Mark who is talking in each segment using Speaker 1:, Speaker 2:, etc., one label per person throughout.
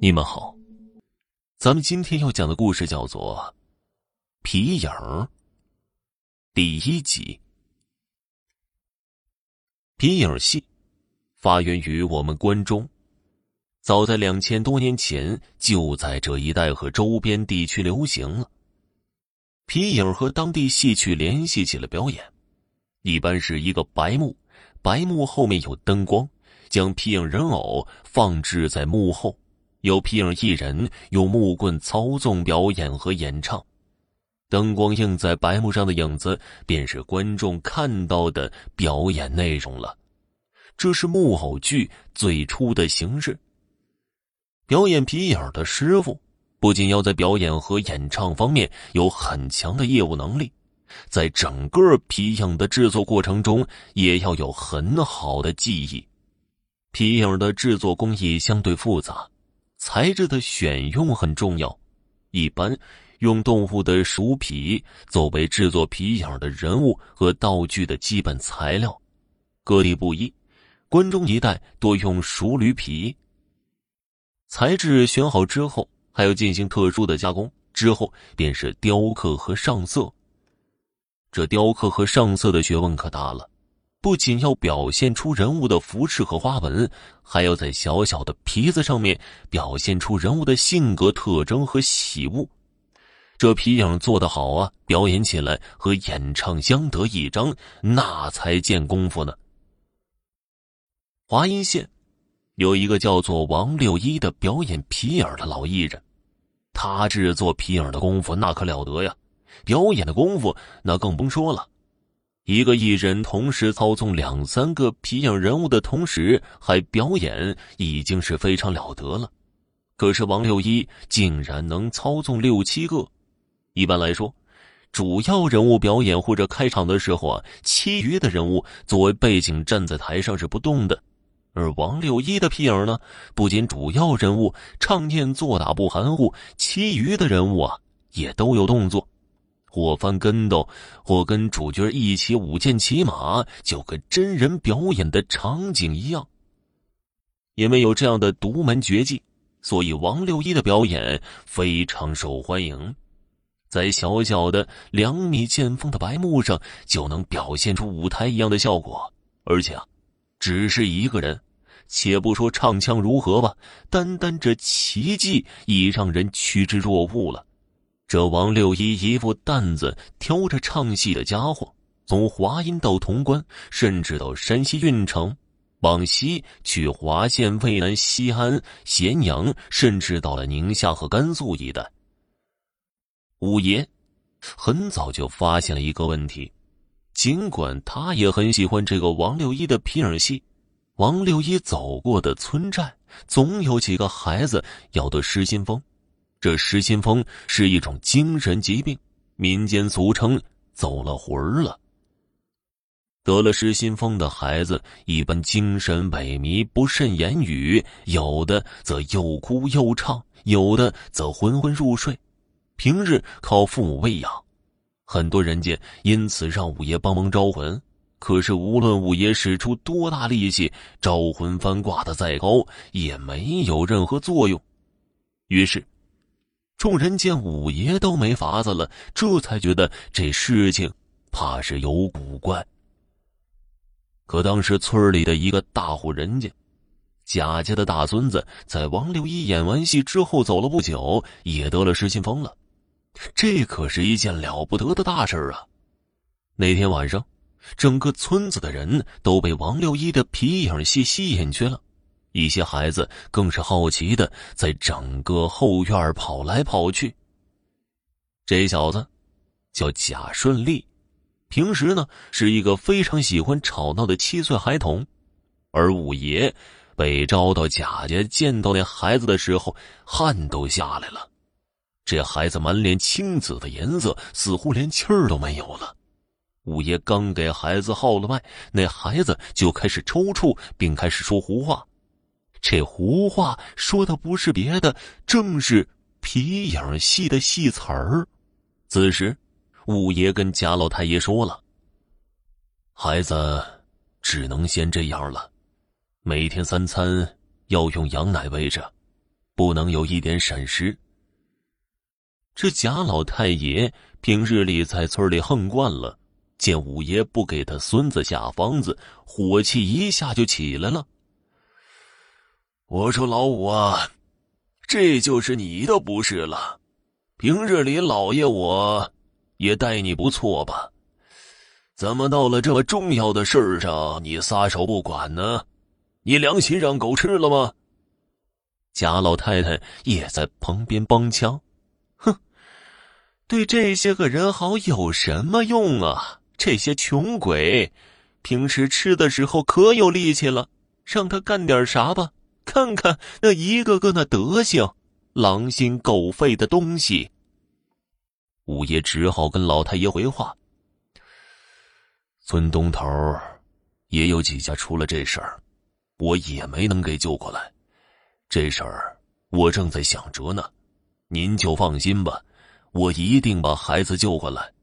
Speaker 1: 你们好，咱们今天要讲的故事叫做《皮影》第一集。皮影戏发源于我们关中，早在两千多年前就在这一带和周边地区流行了。皮影和当地戏曲联系起了表演，一般是一个白幕，白幕后面有灯光，将皮影人偶放置在幕后。有皮影艺人用木棍操纵表演和演唱，灯光映在白幕上的影子便是观众看到的表演内容了。这是木偶剧最初的形式。表演皮影的师傅不仅要在表演和演唱方面有很强的业务能力，在整个皮影的制作过程中也要有很好的技艺。皮影的制作工艺相对复杂。材质的选用很重要，一般用动物的熟皮作为制作皮影的人物和道具的基本材料，各地不一。关中一带多用熟驴皮。材质选好之后，还要进行特殊的加工，之后便是雕刻和上色。这雕刻和上色的学问可大了。不仅要表现出人物的服饰和花纹，还要在小小的皮子上面表现出人物的性格特征和喜恶。这皮影做得好啊，表演起来和演唱相得益彰，那才见功夫呢。华阴县有一个叫做王六一的表演皮影的老艺人，他制作皮影的功夫那可了得呀，表演的功夫那更甭说了。一个艺人同时操纵两三个皮影人物的同时还表演，已经是非常了得了。可是王六一竟然能操纵六七个。一般来说，主要人物表演或者开场的时候啊，其余的人物作为背景站在台上是不动的。而王六一的皮影呢，不仅主要人物唱念做打不含糊，其余的人物啊也都有动作。或翻跟斗，或跟主角一起舞剑骑马，就跟真人表演的场景一样。因为有这样的独门绝技，所以王六一的表演非常受欢迎。在小小的两米见方的白幕上，就能表现出舞台一样的效果。而且啊，只是一个人，且不说唱腔如何吧，单单这奇迹已让人趋之若鹜了。这王六一一副担子挑着唱戏的家伙，从华阴到潼关，甚至到山西运城，往西去华县、渭南、西安、咸阳，甚至到了宁夏和甘肃一带。五爷很早就发现了一个问题，尽管他也很喜欢这个王六一的皮影戏，王六一走过的村寨，总有几个孩子要得失心疯。这失心疯是一种精神疾病，民间俗称“走了魂儿了”。得了失心疯的孩子，一般精神萎靡，不慎言语，有的则又哭又唱，有的则昏昏入睡。平日靠父母喂养，很多人家因此让五爷帮忙招魂。可是无论五爷使出多大力气，招魂幡挂的再高，也没有任何作用。于是。众人见五爷都没法子了，这才觉得这事情怕是有古怪。可当时村里的一个大户人家，贾家的大孙子，在王六一演完戏之后走了不久，也得了失心疯了。这可是一件了不得的大事啊！那天晚上，整个村子的人都被王六一的皮影戏吸引去了。一些孩子更是好奇的在整个后院跑来跑去。这小子叫贾顺利，平时呢是一个非常喜欢吵闹的七岁孩童。而五爷被招到贾家，见到那孩子的时候，汗都下来了。这孩子满脸青紫的颜色，似乎连气儿都没有了。五爷刚给孩子号了脉，那孩子就开始抽搐，并开始说胡话。这胡话说的不是别的，正是皮影戏的戏词儿。此时，五爷跟贾老太爷说了：“孩子只能先这样了，每天三餐要用羊奶喂着，不能有一点闪失。这贾老太爷平日里在村里横惯了，见五爷不给他孙子下方子，火气一下就起来了。我说老五啊，这就是你的不是了。平日里老爷我也待你不错吧？怎么到了这么重要的事儿上，你撒手不管呢？你良心让狗吃了吗？贾老太太也在旁边帮腔，哼，对这些个人好有什么用啊？这些穷鬼，平时吃的时候可有力气了，让他干点啥吧。看看那一个个那德行，狼心狗肺的东西。五爷只好跟老太爷回话：村东头也有几家出了这事儿，我也没能给救过来。这事儿我正在想着呢，您就放心吧，我一定把孩子救回来。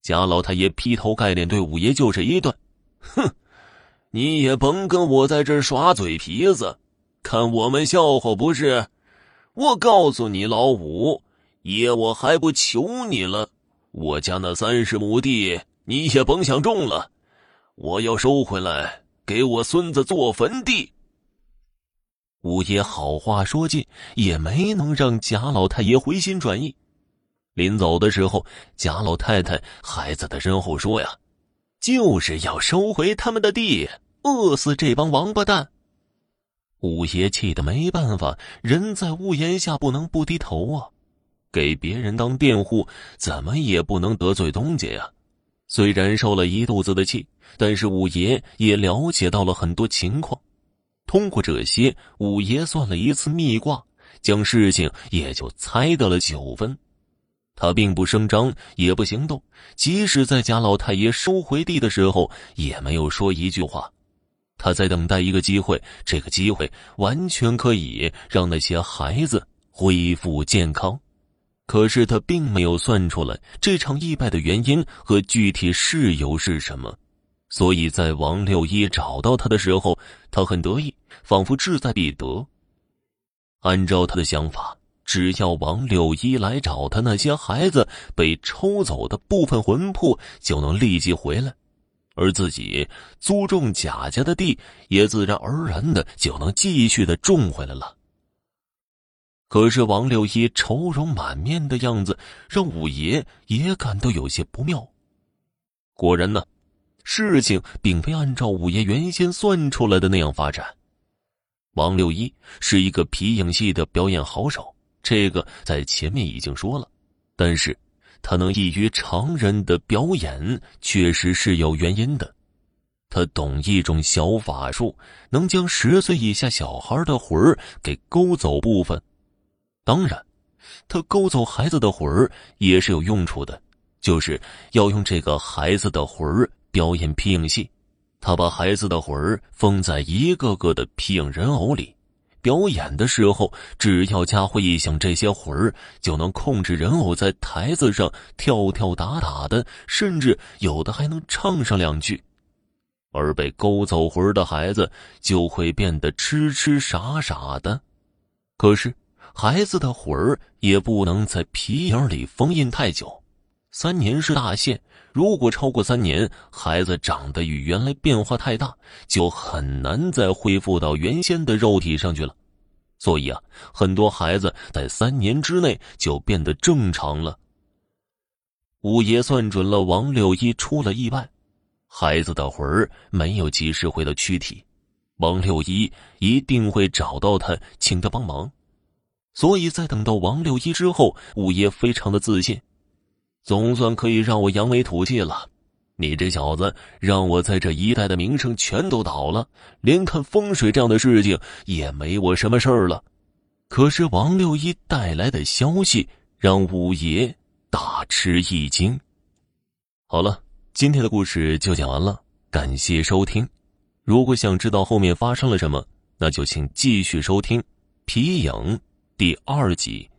Speaker 1: 贾老太爷劈头盖脸对五爷就是一顿，哼。你也甭跟我在这耍嘴皮子，看我们笑话不是？我告诉你，老五爷，我还不求你了。我家那三十亩地，你也甭想种了。我要收回来，给我孙子做坟地。五爷好话说尽，也没能让贾老太爷回心转意。临走的时候，贾老太太还在他身后说呀。就是要收回他们的地，饿死这帮王八蛋！五爷气得没办法，人在屋檐下不能不低头啊！给别人当佃户，怎么也不能得罪东家呀。虽然受了一肚子的气，但是五爷也了解到了很多情况。通过这些，五爷算了一次密卦，将事情也就猜到了九分。他并不声张，也不行动，即使在贾老太爷收回地的时候，也没有说一句话。他在等待一个机会，这个机会完全可以让那些孩子恢复健康。可是他并没有算出来这场意外的原因和具体事由是什么，所以在王六一找到他的时候，他很得意，仿佛志在必得。按照他的想法。只要王六一来找他，那些孩子被抽走的部分魂魄就能立即回来，而自己租种贾家的地也自然而然的就能继续的种回来了。可是王六一愁容满面的样子，让五爷也感到有些不妙。果然呢，事情并非按照五爷原先算出来的那样发展。王六一是一个皮影戏的表演好手。这个在前面已经说了，但是他能异于常人的表演，确实是有原因的。他懂一种小法术，能将十岁以下小孩的魂儿给勾走部分。当然，他勾走孩子的魂儿也是有用处的，就是要用这个孩子的魂儿表演皮影戏。他把孩子的魂儿封在一个个的皮影人偶里。表演的时候，只要家伙一想这些魂儿，就能控制人偶在台子上跳跳打打的，甚至有的还能唱上两句。而被勾走魂儿的孩子就会变得痴痴傻傻的。可是，孩子的魂儿也不能在皮影里封印太久，三年是大限。如果超过三年，孩子长得与原来变化太大，就很难再恢复到原先的肉体上去了。所以啊，很多孩子在三年之内就变得正常了。五爷算准了王六一出了意外，孩子的魂儿没有及时回到躯体，王六一一定会找到他，请他帮忙。所以在等到王六一之后，五爷非常的自信。总算可以让我扬眉吐气了。你这小子让我在这一带的名声全都倒了，连看风水这样的事情也没我什么事儿了。可是王六一带来的消息让五爷大吃一惊。好了，今天的故事就讲完了，感谢收听。如果想知道后面发生了什么，那就请继续收听《皮影》第二集。